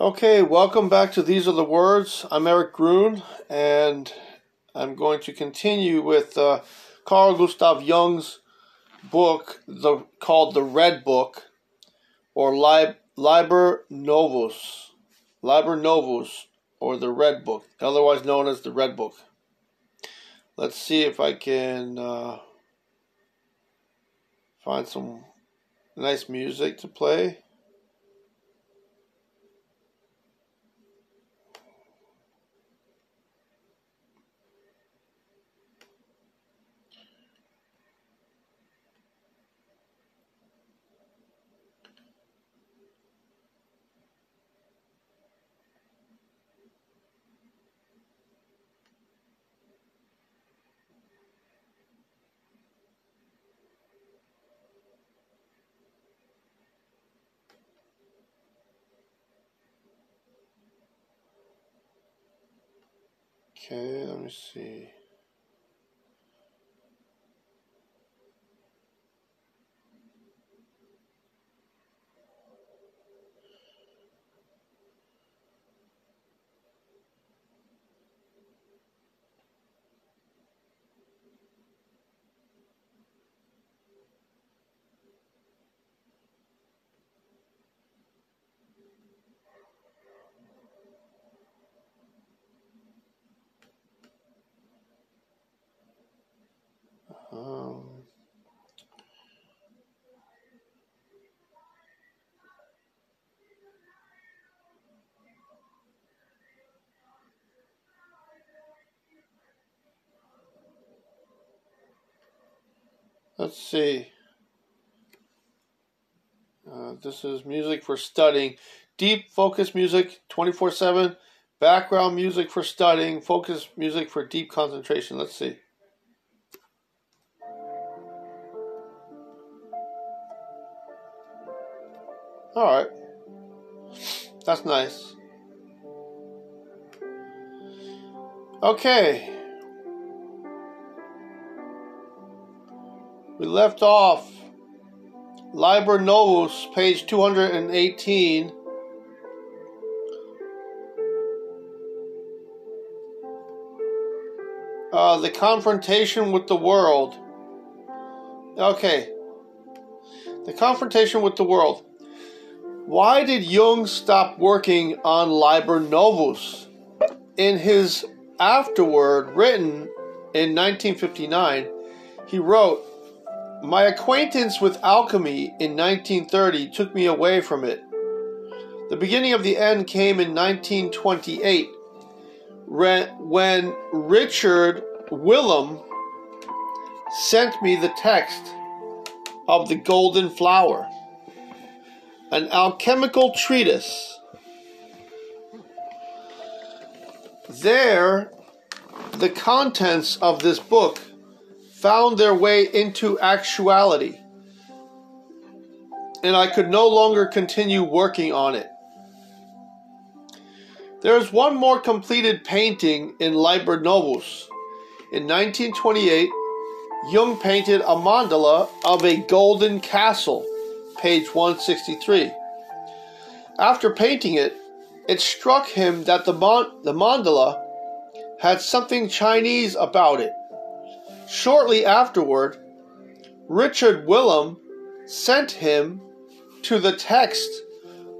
Okay, welcome back to These Are the Words. I'm Eric Grun, and I'm going to continue with uh, Carl Gustav Jung's book the, called The Red Book, or Lib, Liber Novus. Liber Novus, or The Red Book, otherwise known as The Red Book. Let's see if I can uh, find some nice music to play. Okay, let's see. Uh, this is music for studying. Deep focus music 24 7. Background music for studying. Focus music for deep concentration. Let's see. Alright. That's nice. Okay. We left off Liber Novus, page 218. Uh, the confrontation with the world. Okay. The confrontation with the world. Why did Jung stop working on Liber Novus? In his afterword, written in 1959, he wrote, My acquaintance with alchemy in 1930 took me away from it. The beginning of the end came in 1928 when Richard Wilhelm sent me the text of the Golden Flower an alchemical treatise. There, the contents of this book found their way into actuality, and I could no longer continue working on it. There is one more completed painting in Liber Novus. In 1928, Jung painted a mandala of a golden castle page 163. After painting it, it struck him that the, mon- the mandala had something Chinese about it. Shortly afterward, Richard Wilhelm sent him to the text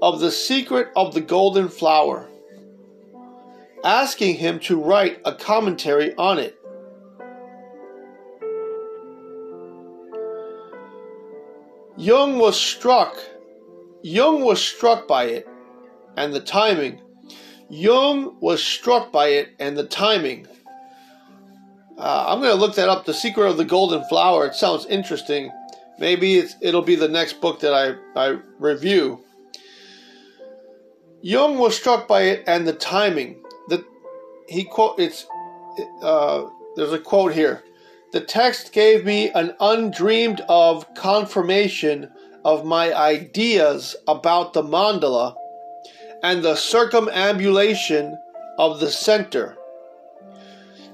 of The Secret of the Golden Flower, asking him to write a commentary on it. Jung was struck. Jung was struck by it and the timing. Jung was struck by it and the timing. Uh, I'm going to look that up. The Secret of the Golden Flower. It sounds interesting. Maybe it'll be the next book that I, I review. Jung was struck by it and the timing. The he quote it's uh, there's a quote here. The text gave me an undreamed of confirmation of my ideas about the mandala and the circumambulation of the center.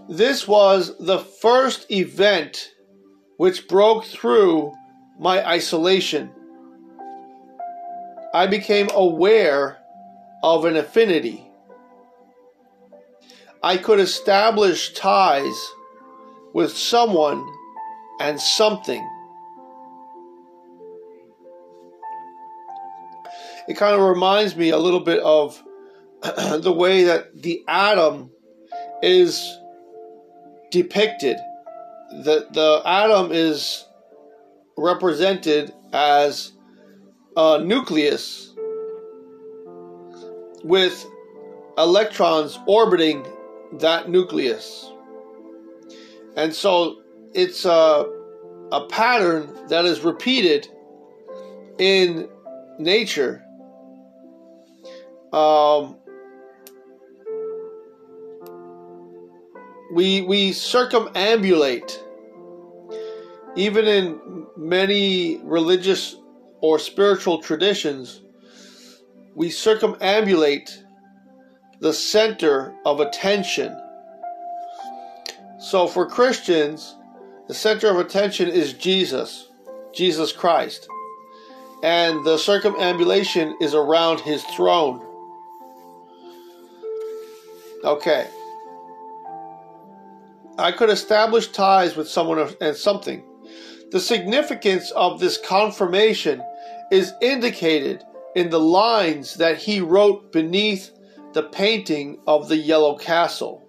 This was the first event which broke through my isolation. I became aware of an affinity. I could establish ties with someone and something. It kind of reminds me a little bit of the way that the atom is depicted. The, the atom is represented as a nucleus with electrons orbiting that nucleus. And so it's a, a pattern that is repeated in nature. Um, we we circumambulate. Even in many religious or spiritual traditions we circumambulate the center of attention. So for Christians the center of attention is Jesus Jesus Christ. And the circumambulation is around his throne. Okay I could establish ties with someone and something. The significance of this confirmation is indicated in the lines that he wrote beneath the painting of the Yellow Castle.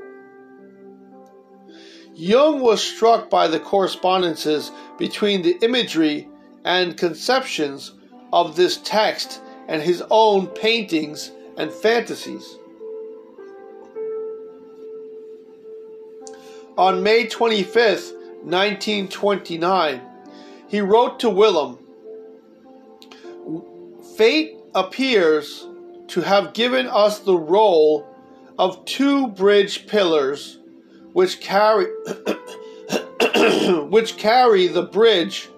Jung was struck by the correspondences between the imagery and conceptions of this text and his own paintings and fantasies. On May 25th, 1929, he wrote to Wilhelm Fate appears to have given us the role of two bridge pillars which carry which carry the bridge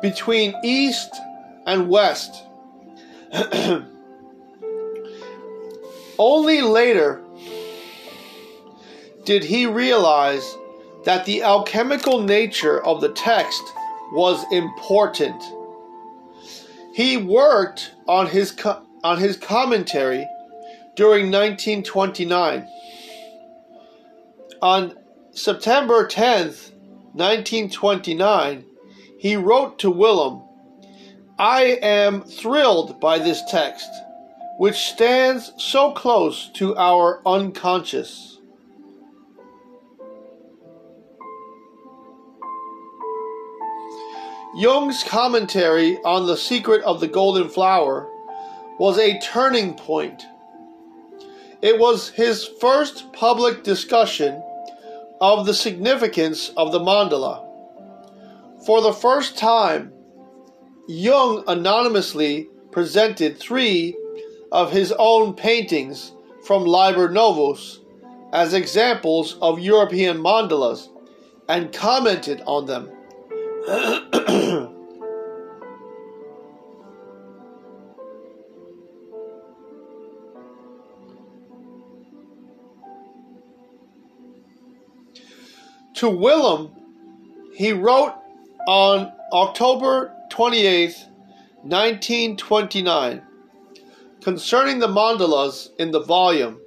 between east and west. Only later did he realize that the alchemical nature of the text was important. He worked on his co- on his commentary during 1929. On September 10th, 1929, he wrote to Wilhelm, I am thrilled by this text, which stands so close to our unconscious. Jung's commentary on The Secret of the Golden Flower was a turning point. It was his first public discussion of the significance of the mandala. For the first time, Jung anonymously presented three of his own paintings from Liber Novus as examples of European mandalas and commented on them. to Wilhelm, he wrote on October 28, 1929, concerning the mandalas in the volume.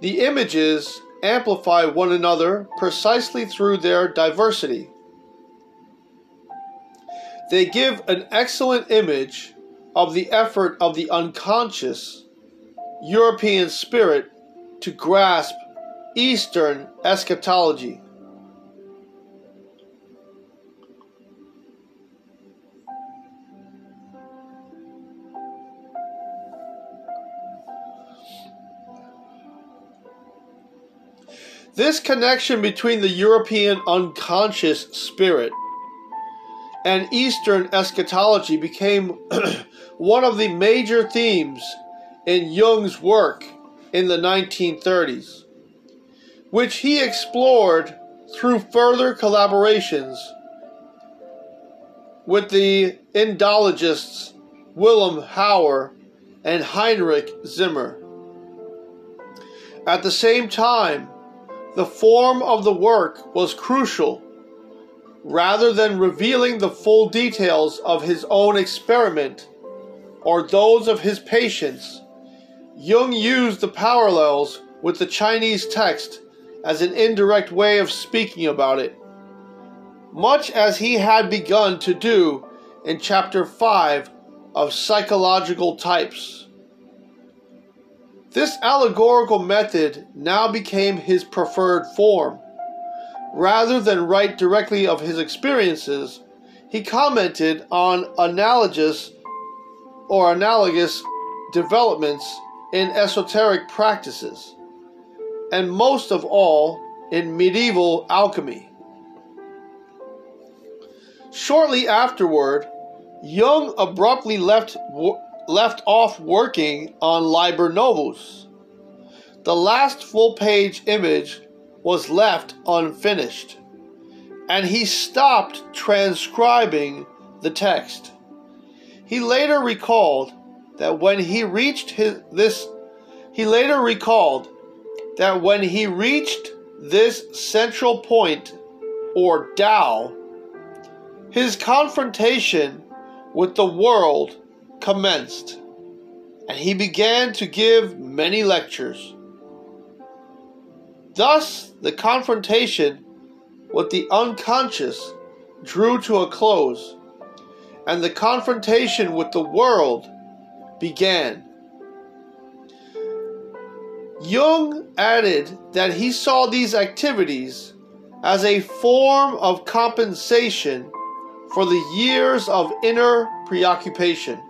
The images amplify one another precisely through their diversity. They give an excellent image of the effort of the unconscious European spirit to grasp Eastern eschatology. This connection between the European unconscious spirit and Eastern eschatology became one of the major themes in Jung's work in the 1930s, which he explored through further collaborations with the Indologists Wilhelm Hauer and Heinrich Zimmer. At the same time, the form of the work was crucial rather than revealing the full details of his own experiment or those of his patients, Jung used the parallels with the Chinese text as an indirect way of speaking about it, much as he had begun to do in chapter 5 of Psychological Types. This allegorical method now became his preferred form. Rather than write directly of his experiences, he commented on analogous or analogous developments in esoteric practices, and most of all in medieval alchemy. Shortly afterward, Jung abruptly left, left off working on Liber Novus. The last full page image was left unfinished, and he stopped transcribing the text. He later recalled that when he reached his, this he later recalled that when he reached this central point or Tao, his confrontation with the world commenced, and he began to give many lectures. Thus, the confrontation with the unconscious drew to a close, and the confrontation with the world began. Jung added that he saw these activities as a form of compensation for the years of inner preoccupation.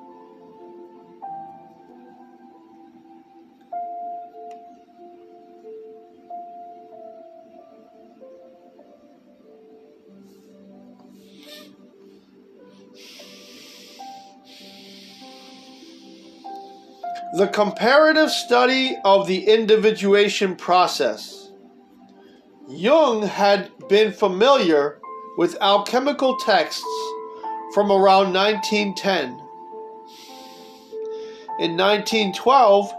The comparative study of the individuation process. Jung had been familiar with alchemical texts from around 1910. In 1912,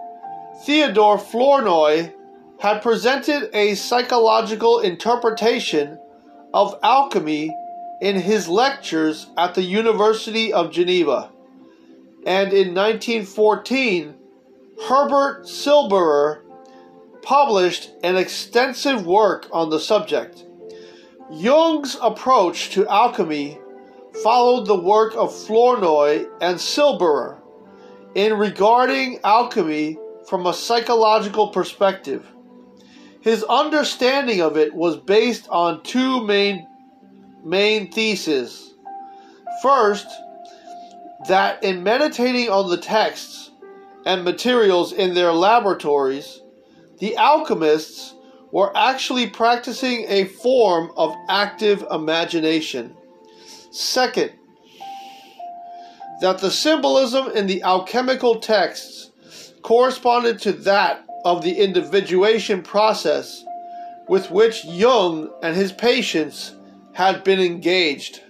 Theodore Flournoy had presented a psychological interpretation of alchemy in his lectures at the University of Geneva. And in 1914, Herbert Silberer published an extensive work on the subject. Jung's approach to alchemy followed the work of Flournoy and Silberer in regarding alchemy from a psychological perspective. His understanding of it was based on two main, main theses. First, that in meditating on the texts and materials in their laboratories, the alchemists were actually practicing a form of active imagination. Second, that the symbolism in the alchemical texts corresponded to that of the individuation process with which Jung and his patients had been engaged.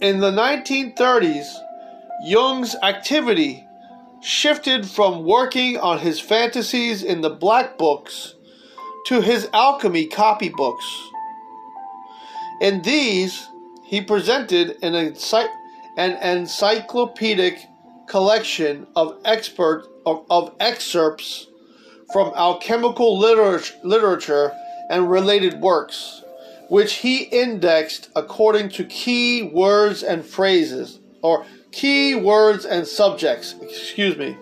In the 1930s, Jung's activity shifted from working on his fantasies in the black books to his alchemy copybooks. In these, he presented an, an encyclopedic collection of expert of, of excerpts from alchemical literature and related works, which he indexed according to key words and phrases, or key words and subjects, excuse me.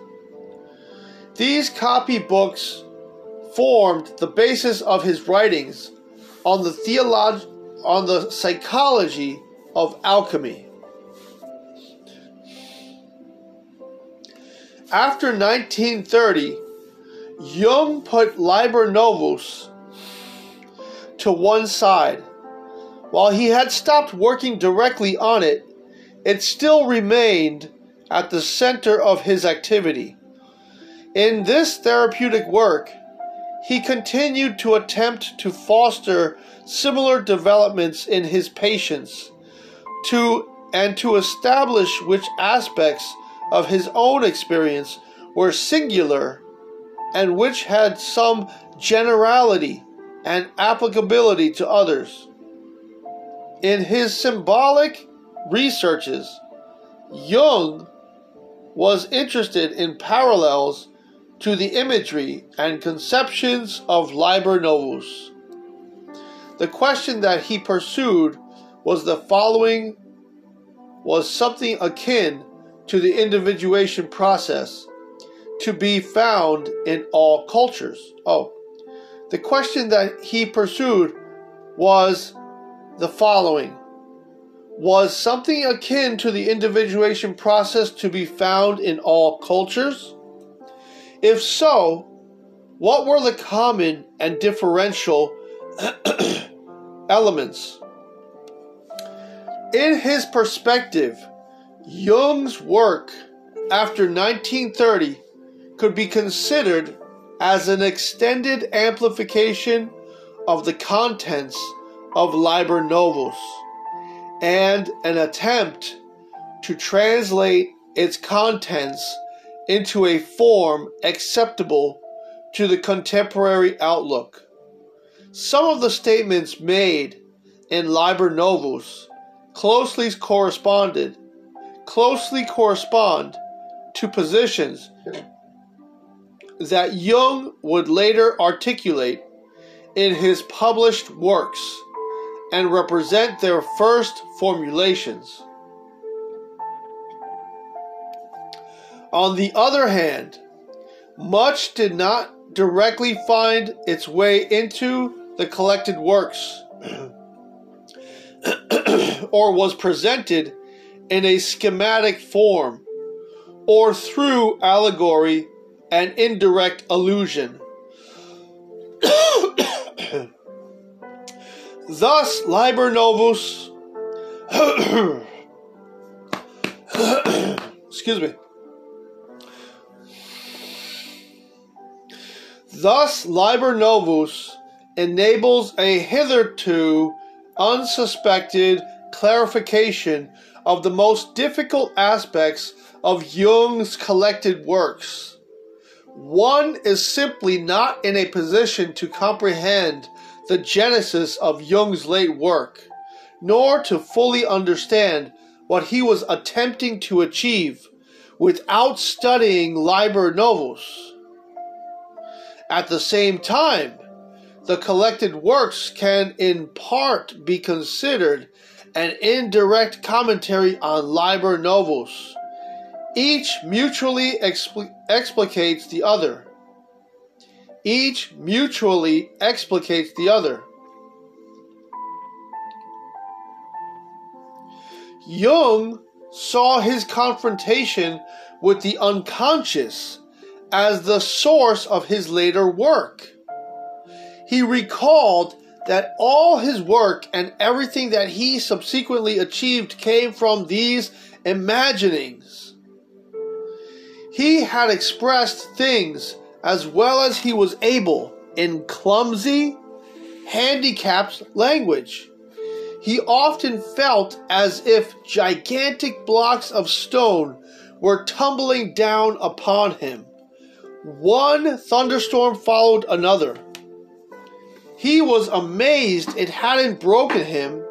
These copy books formed the basis of his writings on the theolog- on the psychology of alchemy. After 1930, Jung put Liber Novus to one side. While he had stopped working directly on it, it still remained at the center of his activity. In this therapeutic work, he continued to attempt to foster similar developments in his patients to and to establish which aspects of his own experience were singular and which had some generality and applicability to others. In his symbolic researches, Jung was interested in parallels to the imagery and conceptions of Liber Novus. The question that he pursued was the following was something akin to the individuation process to be found in all cultures. Oh, the question that he pursued was the following Was something akin to the individuation process to be found in all cultures? If so, what were the common and differential elements? In his perspective, Jung's work after 1930 could be considered as an extended amplification of the contents of Liber Novus and an attempt to translate its contents into a form acceptable to the contemporary outlook. Some of the statements made in Liber Novus closely corresponded closely correspond to positions that Jung would later articulate in his published works and represent their first formulations. On the other hand, much did not directly find its way into the collected works or was presented in a schematic form or through allegory and indirect allusion. Thus, Liber Novus, excuse me. Thus, Liber Novus enables a hitherto unsuspected clarification of the most difficult aspects of Jung's collected works. One is simply not in a position to comprehend the genesis of Jung's late work, nor to fully understand what he was attempting to achieve without studying Liber Novus. At the same time, the collected works can in part be considered an indirect commentary on Liber Novus. Each mutually expl- explicates the other. Each mutually explicates the other. Jung saw his confrontation with the unconscious as the source of his later work. He recalled that all his work and everything that he subsequently achieved came from these imaginings. He had expressed things as well as he was able in clumsy, handicapped language. He often felt as if gigantic blocks of stone were tumbling down upon him. One thunderstorm followed another. He was amazed it hadn't broken him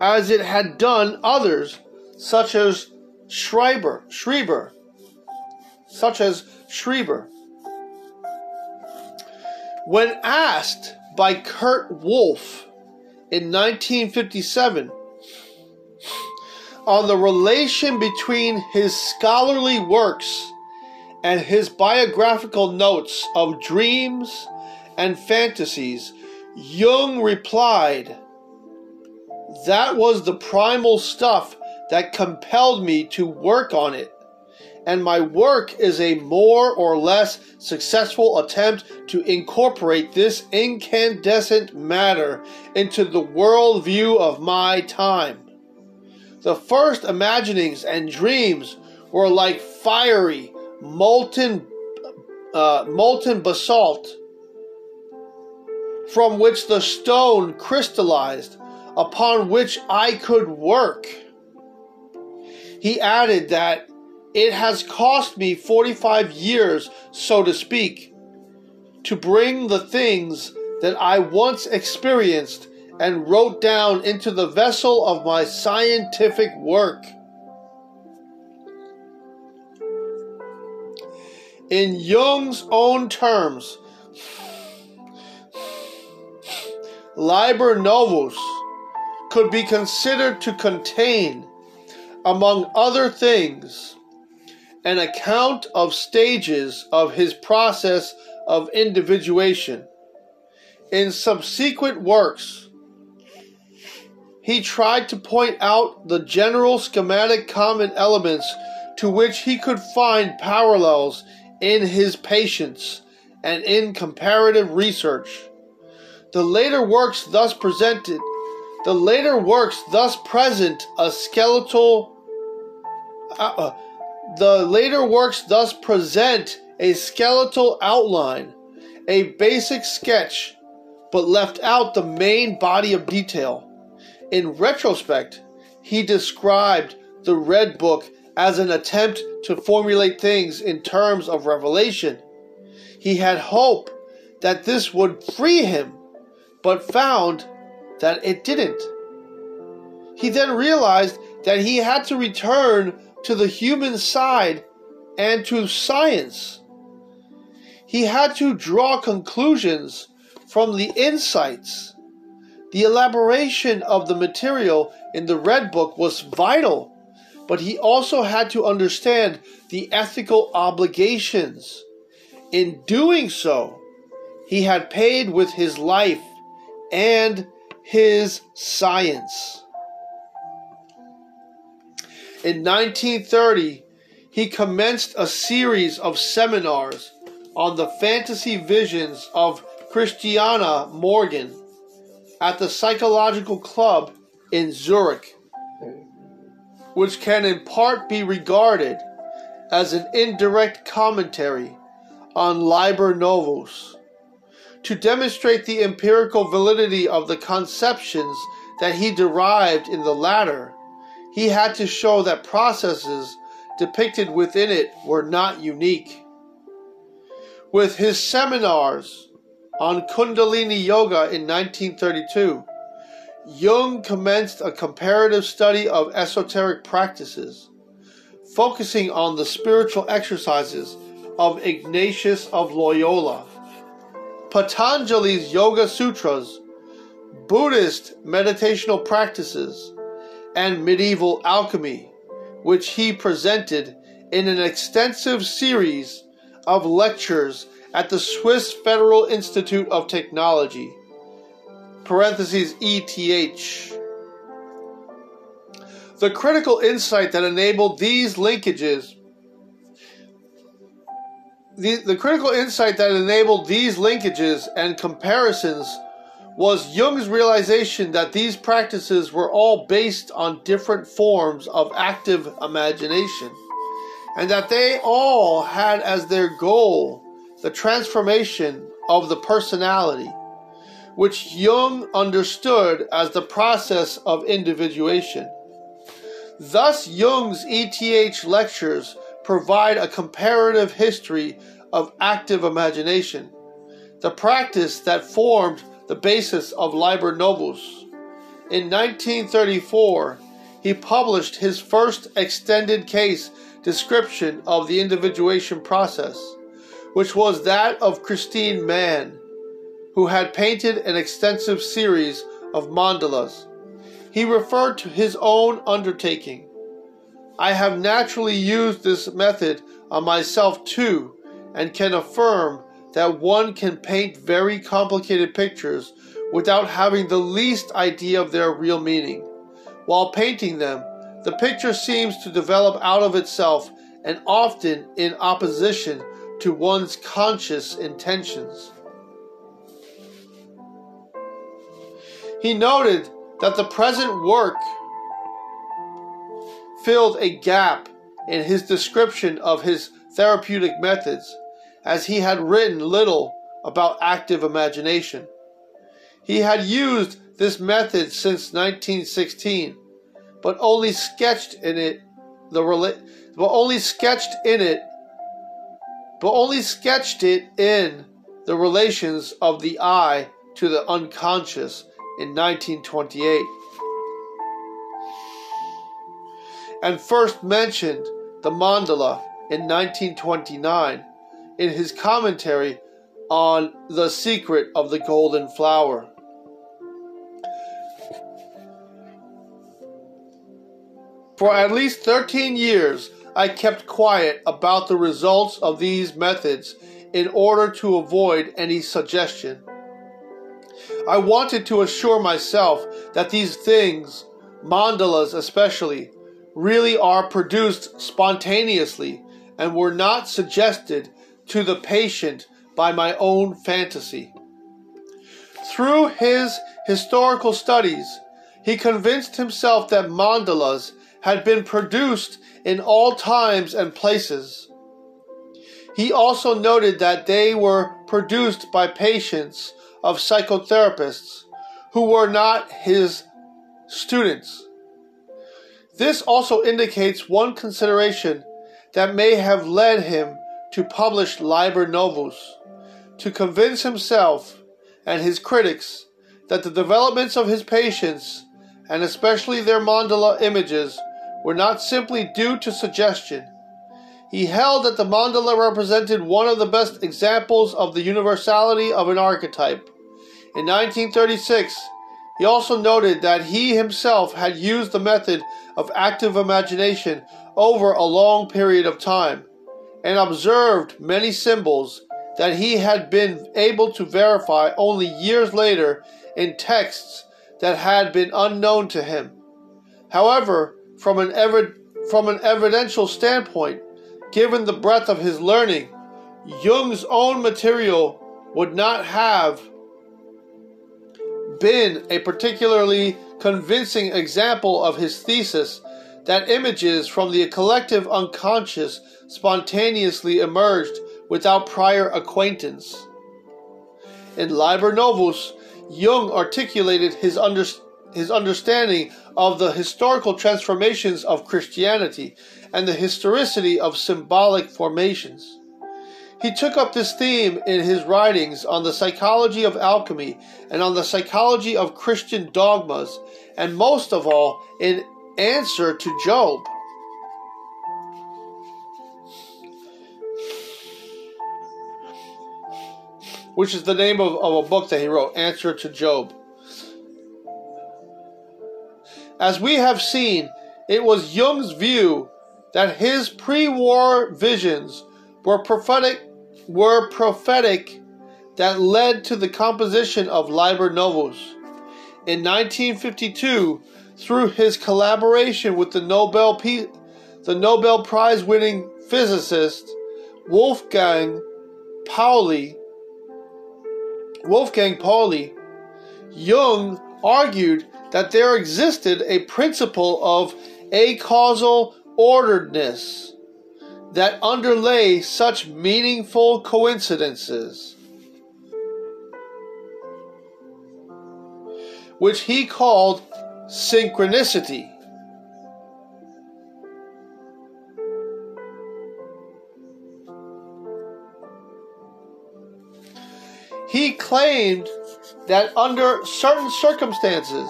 as it had done others, such as Schreiber, Schreiber, such as Schreiber. When asked by Kurt Wolff in 1957 on the relation between his scholarly works and his biographical notes of dreams and fantasies, Jung replied, That was the primal stuff that compelled me to work on it. And my work is a more or less successful attempt to incorporate this incandescent matter into the worldview of my time. The first imaginings and dreams were like fiery, molten, uh, molten basalt from which the stone crystallized, upon which I could work. He added that it has cost me 45 years, so to speak, to bring the things that I once experienced and wrote down into the vessel of my scientific work. In Jung's own terms, Liber Novus could be considered to contain among other things, an account of stages of his process of individuation. In subsequent works, he tried to point out the general schematic common elements to which he could find parallels in his patients and in comparative research. The later works thus presented the later works thus present a skeletal uh, uh, the later works thus present a skeletal outline, a basic sketch, but left out the main body of detail. In retrospect, he described the Red Book as an attempt to formulate things in terms of revelation. He had hope that this would free him, but found that it didn't. He then realized that he had to return to the human side and to science. He had to draw conclusions from the insights the elaboration of the material in the Red Book was vital, but he also had to understand the ethical obligations. In doing so, he had paid with his life and his science. In 1930, he commenced a series of seminars on the fantasy visions of Christiana Morgan at the Psychological Club in Zurich, which can in part be regarded as an indirect commentary on Liber Novus. To demonstrate the empirical validity of the conceptions that he derived in the latter, he had to show that processes depicted within it were not unique. With his seminars, on Kundalini Yoga in 1932, Jung commenced a comparative study of esoteric practices, focusing on the spiritual exercises of Ignatius of Loyola, Patanjali's Yoga Sutras, Buddhist meditational practices, and medieval alchemy, which he presented in an extensive series of lectures at the Swiss Federal Institute of Technology, parentheses ETH. The critical insight that enabled these linkages the, the critical insight that enabled these linkages and comparisons was Jung's realization that these practices were all based on different forms of active imagination, and that they all had as their goal the transformation of the personality, which Jung understood as the process of individuation. Thus, Jung's ETH lectures provide a comparative history of active imagination, the practice that formed the basis of Liber Novus. In 1934, he published his first extended case description of the individuation process which was that of Kristine Mann, who had painted an extensive series of mandalas. He referred to his own undertaking. I have naturally used this method on myself too, and can affirm that one can paint very complicated pictures without having the least idea of their real meaning. While painting them, the picture seems to develop out of itself and often in opposition to one's conscious intentions. He noted that the present work filled a gap in his description of his therapeutic methods, as he had written little about active imagination. He had used this method since 1916, but only sketched in it the but only sketched in it but only sketched it in the relations of the eye to the unconscious in 1928, and first mentioned the mandala in 1929 in his commentary on The Secret of the Golden Flower. For at least 13 years, I kept quiet about the results of these methods in order to avoid any suggestion. I wanted to assure myself that these things, mandalas especially, really are produced spontaneously and were not suggested to the patient by my own fantasy. Through his historical studies, he convinced himself that mandalas had been produced in all times and places. He also noted that they were produced by patients of psychotherapists who were not his students. This also indicates one consideration that may have led him to publish Liber Novus, to convince himself and his critics that the developments of his patients, and especially their mandala images, were not simply due to suggestion. He held that the mandala represented one of the best examples of the universality of an archetype. In 1936, he also noted that he himself had used the method of active imagination over a long period of time and observed many symbols that he had been able to verify only years later in texts that had been unknown to him. However, from an, evid- from an evidential standpoint, given the breadth of his learning, Jung's own material would not have been a particularly convincing example of his thesis that images from the collective unconscious spontaneously emerged without prior acquaintance. In Liber Novus, Jung articulated his understanding his understanding of the historical transformations of Christianity and the historicity of symbolic formations. He took up this theme in his writings on the psychology of alchemy and on the psychology of Christian dogmas, and most of all in Answer to Job. Which is the name of, of a book that he wrote, Answer to Job. As we have seen, it was Jung's view that his pre-war visions were prophetic were prophetic that led to the composition of Liber Novus. In 1952, through his collaboration with the Nobel the Nobel Prize winning physicist Wolfgang Pauli, Wolfgang Pauli, Jung argued that there existed a principle of acausal orderedness that underlay such meaningful coincidences, which he called synchronicity. He claimed that under certain circumstances,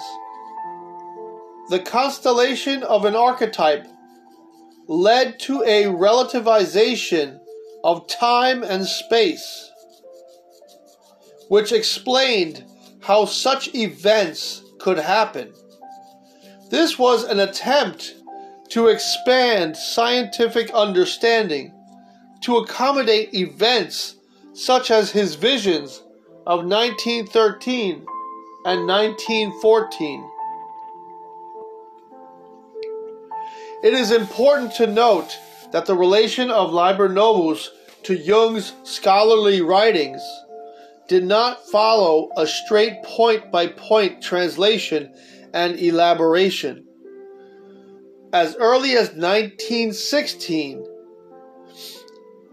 the constellation of an archetype led to a relativization of time and space, which explained how such events could happen. This was an attempt to expand scientific understanding to accommodate events such as his visions of 1913 and 1914. It is important to note that the relation of Liber Novus to Jung's scholarly writings did not follow a straight point by point translation and elaboration. As early as 1916,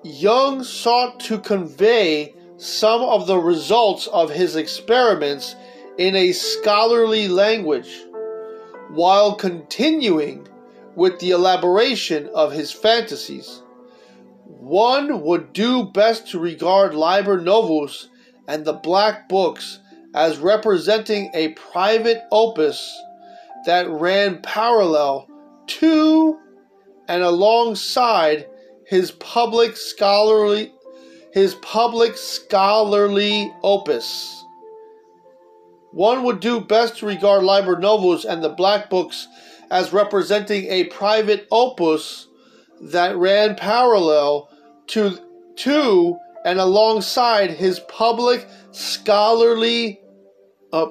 Jung sought to convey some of the results of his experiments in a scholarly language while continuing with the elaboration of his fantasies. One would do best to regard Liber Novus and the Black Books as representing a private opus that ran parallel to and alongside his public scholarly his public scholarly opus. One would do best to regard Liber Novus and the Black Books as representing a private opus that ran parallel to, to and alongside his public scholarly uh,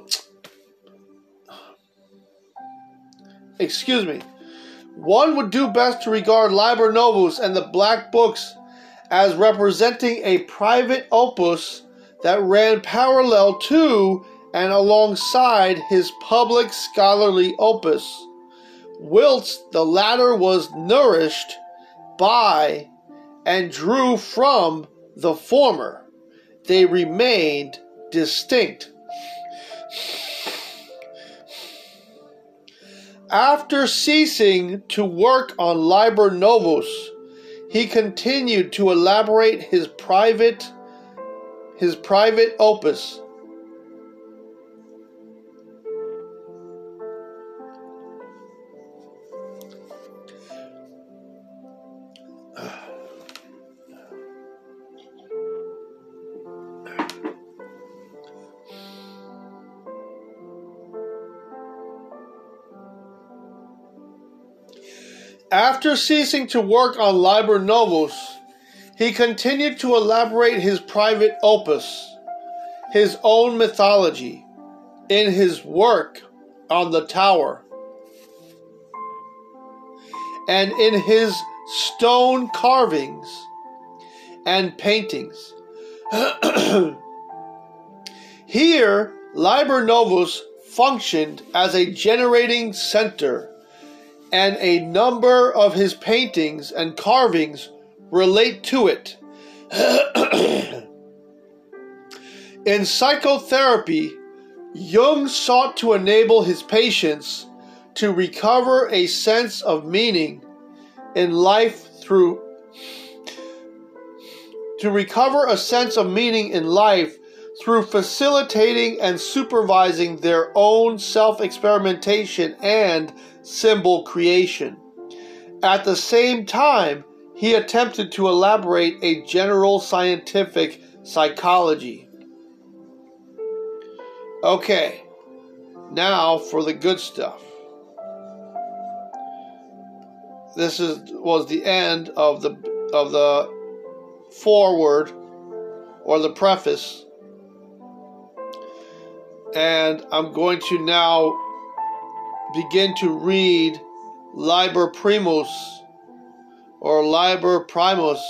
excuse me. One would do best to regard Liber Novus and the Black Books as representing a private opus that ran parallel to and alongside his public scholarly opus, whilst the latter was nourished by and drew from the former. They remained distinct. After ceasing to work on Liber Novus, he continued to elaborate his private his private opus After ceasing to work on Liber Novus, he continued to elaborate his private opus, his own mythology, in his work on the tower, and in his stone carvings and paintings. Here, Liber Novus functioned as a generating center and a number of his paintings and carvings relate to it. In psychotherapy, Jung sought to enable his patients to recover a sense of meaning in life through to recover a sense of meaning in life through facilitating and supervising their own self experimentation and symbol creation. At the same time, he attempted to elaborate a general scientific psychology. Okay, now for the good stuff. This is was the end of the of the foreword or the preface. And I'm going to now begin to read Liber Primus or Liber Primus.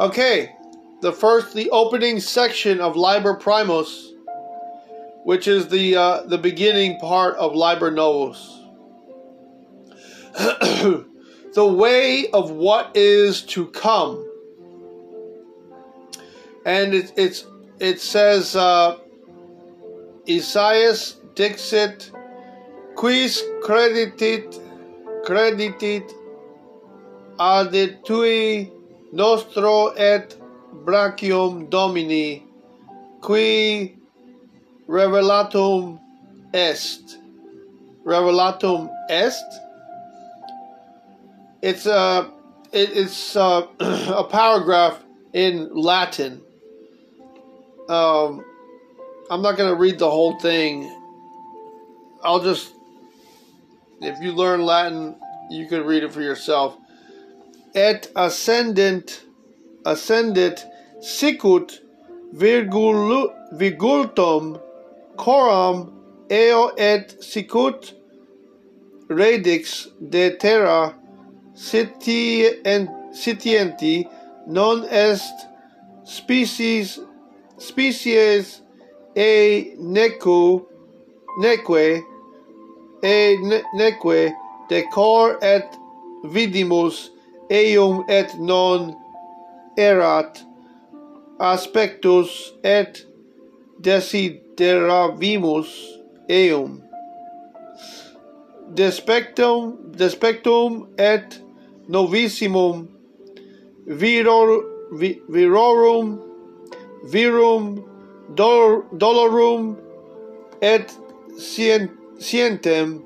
Okay. The first, the opening section of Liber Primus, which is the uh, the beginning part of Liber Novus. the way of what is to come. And it, it's it says uh, Isaias dixit quis creditit creditit ad tui nostro et brachium domini qui revelatum est. Revelatum est? It's a it, it's a, a paragraph in latin. Um i'm not going to read the whole thing. I'll just if you learn latin you can read it for yourself et ascendent ascendit sicut virgul virgultum coram eo et sicut radix de terra siti en sitienti non est species species e necu neque e ne, neque decor et vidimus eum et non erat aspectus et desideravimus eum despectum despectum et novissimum viror vi, virorum virum dolor, dolorum et scientem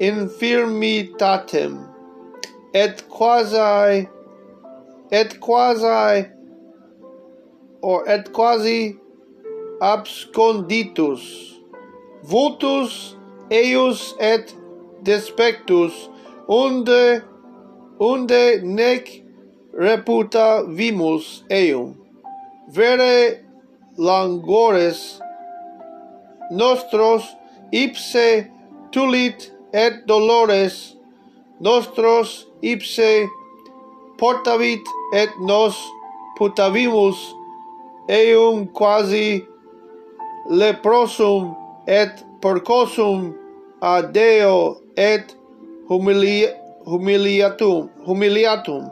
infirmitatem et quasi et quasi or et quasi absconditus vultus eius et despectus unde unde nec reputa vimus eum vere langores nostros ipse tulit et dolores nostros ipse portavit et nos putavimus eum quasi leprosum et porcosum a Deo et humili humiliatum humiliatum.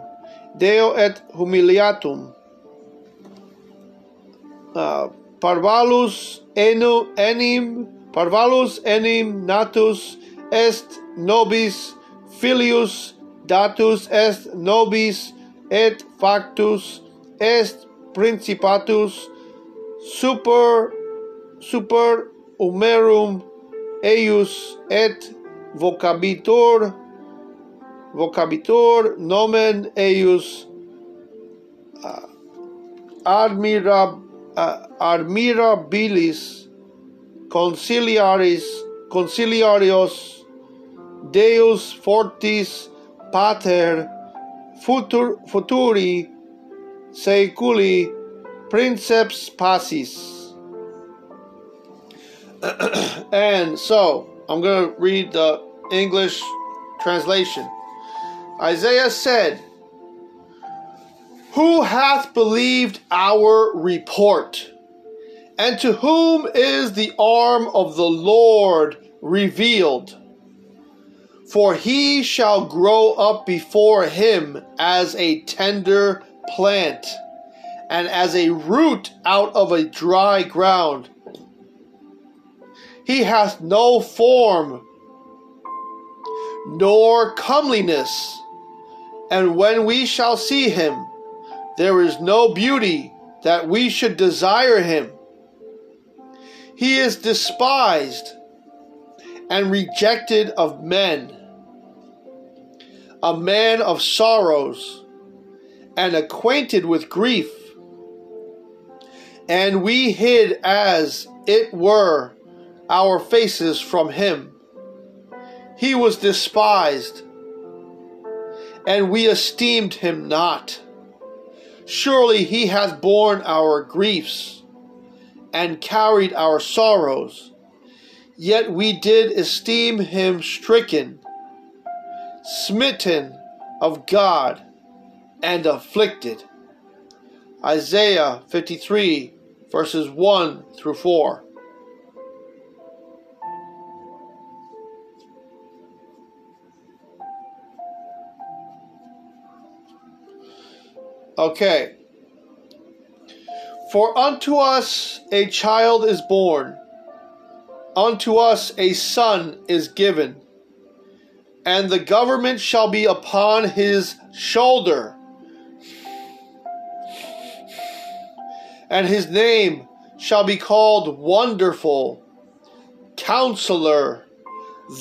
Deo et humiliatum. Uh, parvalus enu enim parvalus enim natus est nobis filius datus est nobis et factus est principatus super super umerum eius et vocabitur vocabitur nomen eius uh, admirab uh, admirabilis conciliaris conciliarios deus fortis pater futur, futuri seculi princeps passis and so I'm going to read the English translation. Isaiah said, Who hath believed our report? And to whom is the arm of the Lord revealed? For he shall grow up before him as a tender plant, and as a root out of a dry ground. He hath no form, nor comeliness. And when we shall see him, there is no beauty that we should desire him. He is despised and rejected of men, a man of sorrows and acquainted with grief. And we hid as it were our faces from him. He was despised, and we esteemed him not. Surely he hath borne our griefs and carried our sorrows, yet we did esteem him stricken, smitten of God, and afflicted. Isaiah 53, verses 1 through 4. Okay. For unto us a child is born, unto us a son is given, and the government shall be upon his shoulder. And his name shall be called Wonderful, Counselor,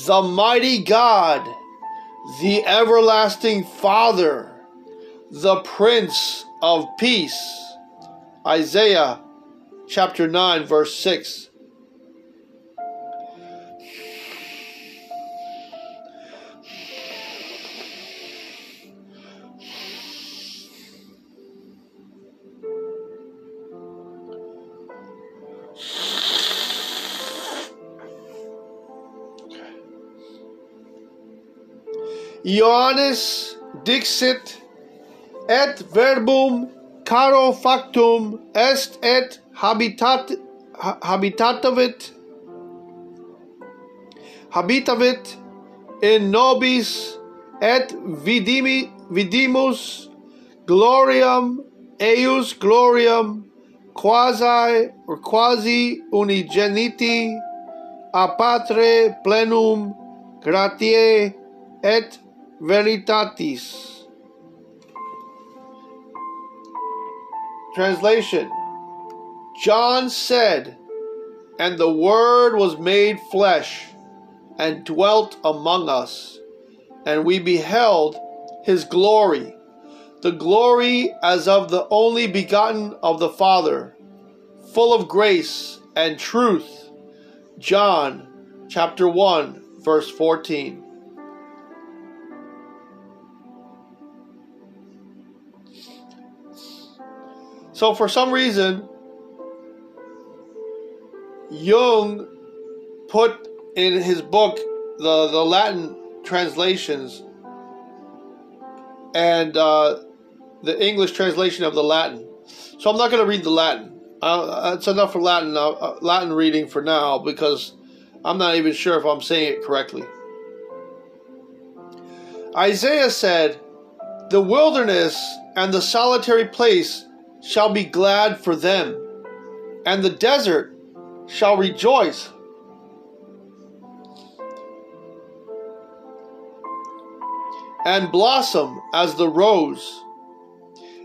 the Mighty God, the Everlasting Father the Prince of Peace. Isaiah chapter 9, verse 6. Ioannis dixit et verbum caro factum est et habitat habitatavit habitavit in nobis et vidimi vidimus gloriam eius gloriam quasi or quasi unigeniti a patre plenum gratiae et veritatis. Translation John said, And the Word was made flesh and dwelt among us, and we beheld his glory, the glory as of the only begotten of the Father, full of grace and truth. John chapter 1, verse 14. So, for some reason, Jung put in his book the, the Latin translations and uh, the English translation of the Latin. So I'm not going to read the Latin. Uh, it's enough for Latin uh, uh, Latin reading for now because I'm not even sure if I'm saying it correctly. Isaiah said, "The wilderness and the solitary place shall be glad for them, and the desert shall rejoice." And blossom as the rose.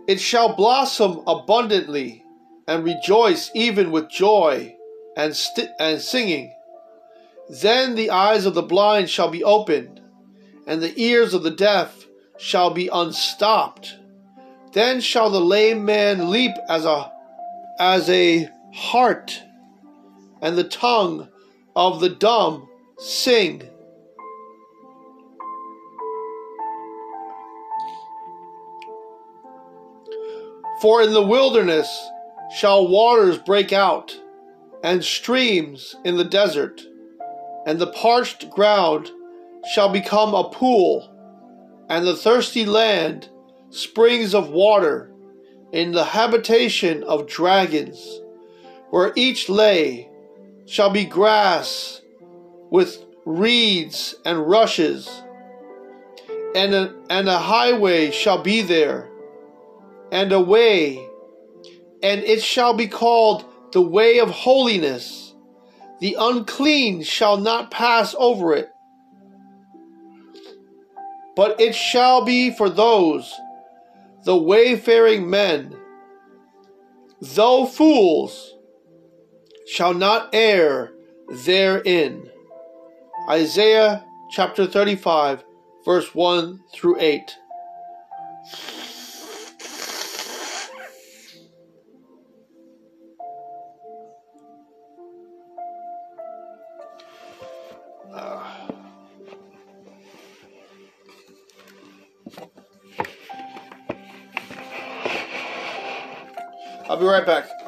It shall blossom abundantly and rejoice even with joy and, st- and singing. Then the eyes of the blind shall be opened, and the ears of the deaf shall be unstopped. Then shall the lame man leap as a as a hart, and the tongue of the dumb sing. For in the wilderness shall waters break out, and streams in the desert, and the parched ground shall become a pool, and the thirsty land springs of water in the habitation of dragons, where each lay shall be grass with reeds and rushes, and a, and a highway shall be there and a way, and it shall be called the way of holiness. The unclean shall not pass over it, but it shall be for those, the wayfaring men, though fools, shall not err therein. Isaiah chapter 35, verse 1 through 8. Be right back.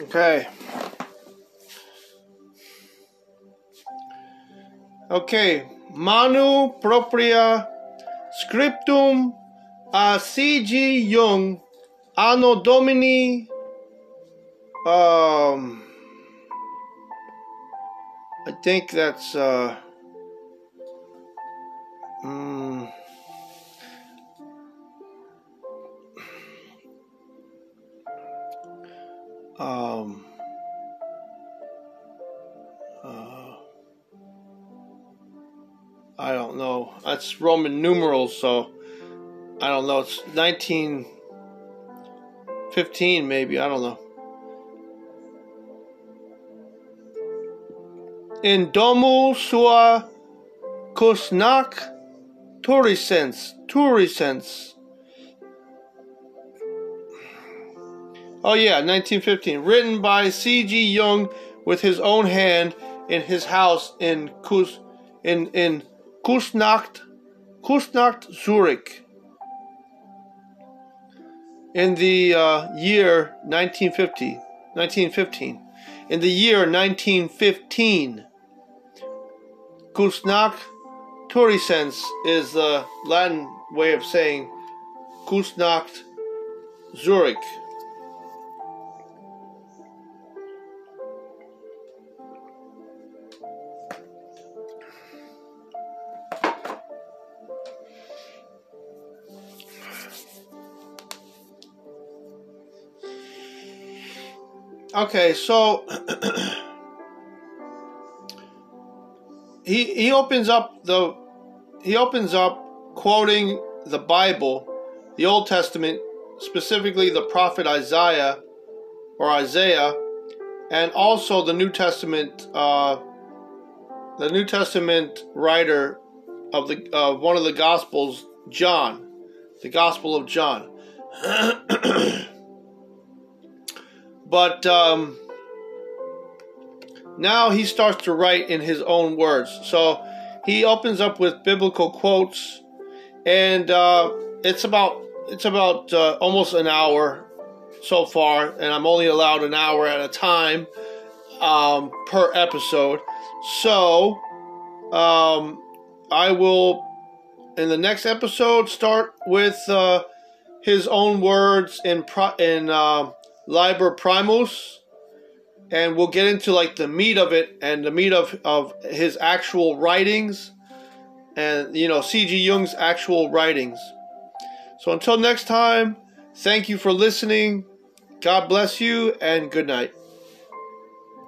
Okay. Okay. Manu propria scriptum a C.G. Jung anno domini um I think that's uh Roman numerals, so I don't know. It's 1915, maybe. I don't know. In domu sua kusnak turisens. Turisens. Oh, yeah, 1915. Written by C.G. Jung with his own hand in his house in Kus, in, in Kusnacht, Kusnacht, Zurich in the uh, year 1950, 1915. In the year 1915, Kusnak Turisens is the Latin way of saying Kusnacht Zurich. Okay, so he he opens up the he opens up quoting the Bible, the Old Testament, specifically the prophet Isaiah or Isaiah, and also the New Testament, uh, the New Testament writer of the uh, one of the Gospels, John, the Gospel of John. But um, now he starts to write in his own words. So he opens up with biblical quotes, and uh, it's about it's about uh, almost an hour so far, and I'm only allowed an hour at a time um, per episode. So um, I will, in the next episode, start with uh, his own words in pro- in uh, Liber Primus, and we'll get into like the meat of it and the meat of, of his actual writings and you know C.G. Jung's actual writings. So until next time, thank you for listening. God bless you and good night.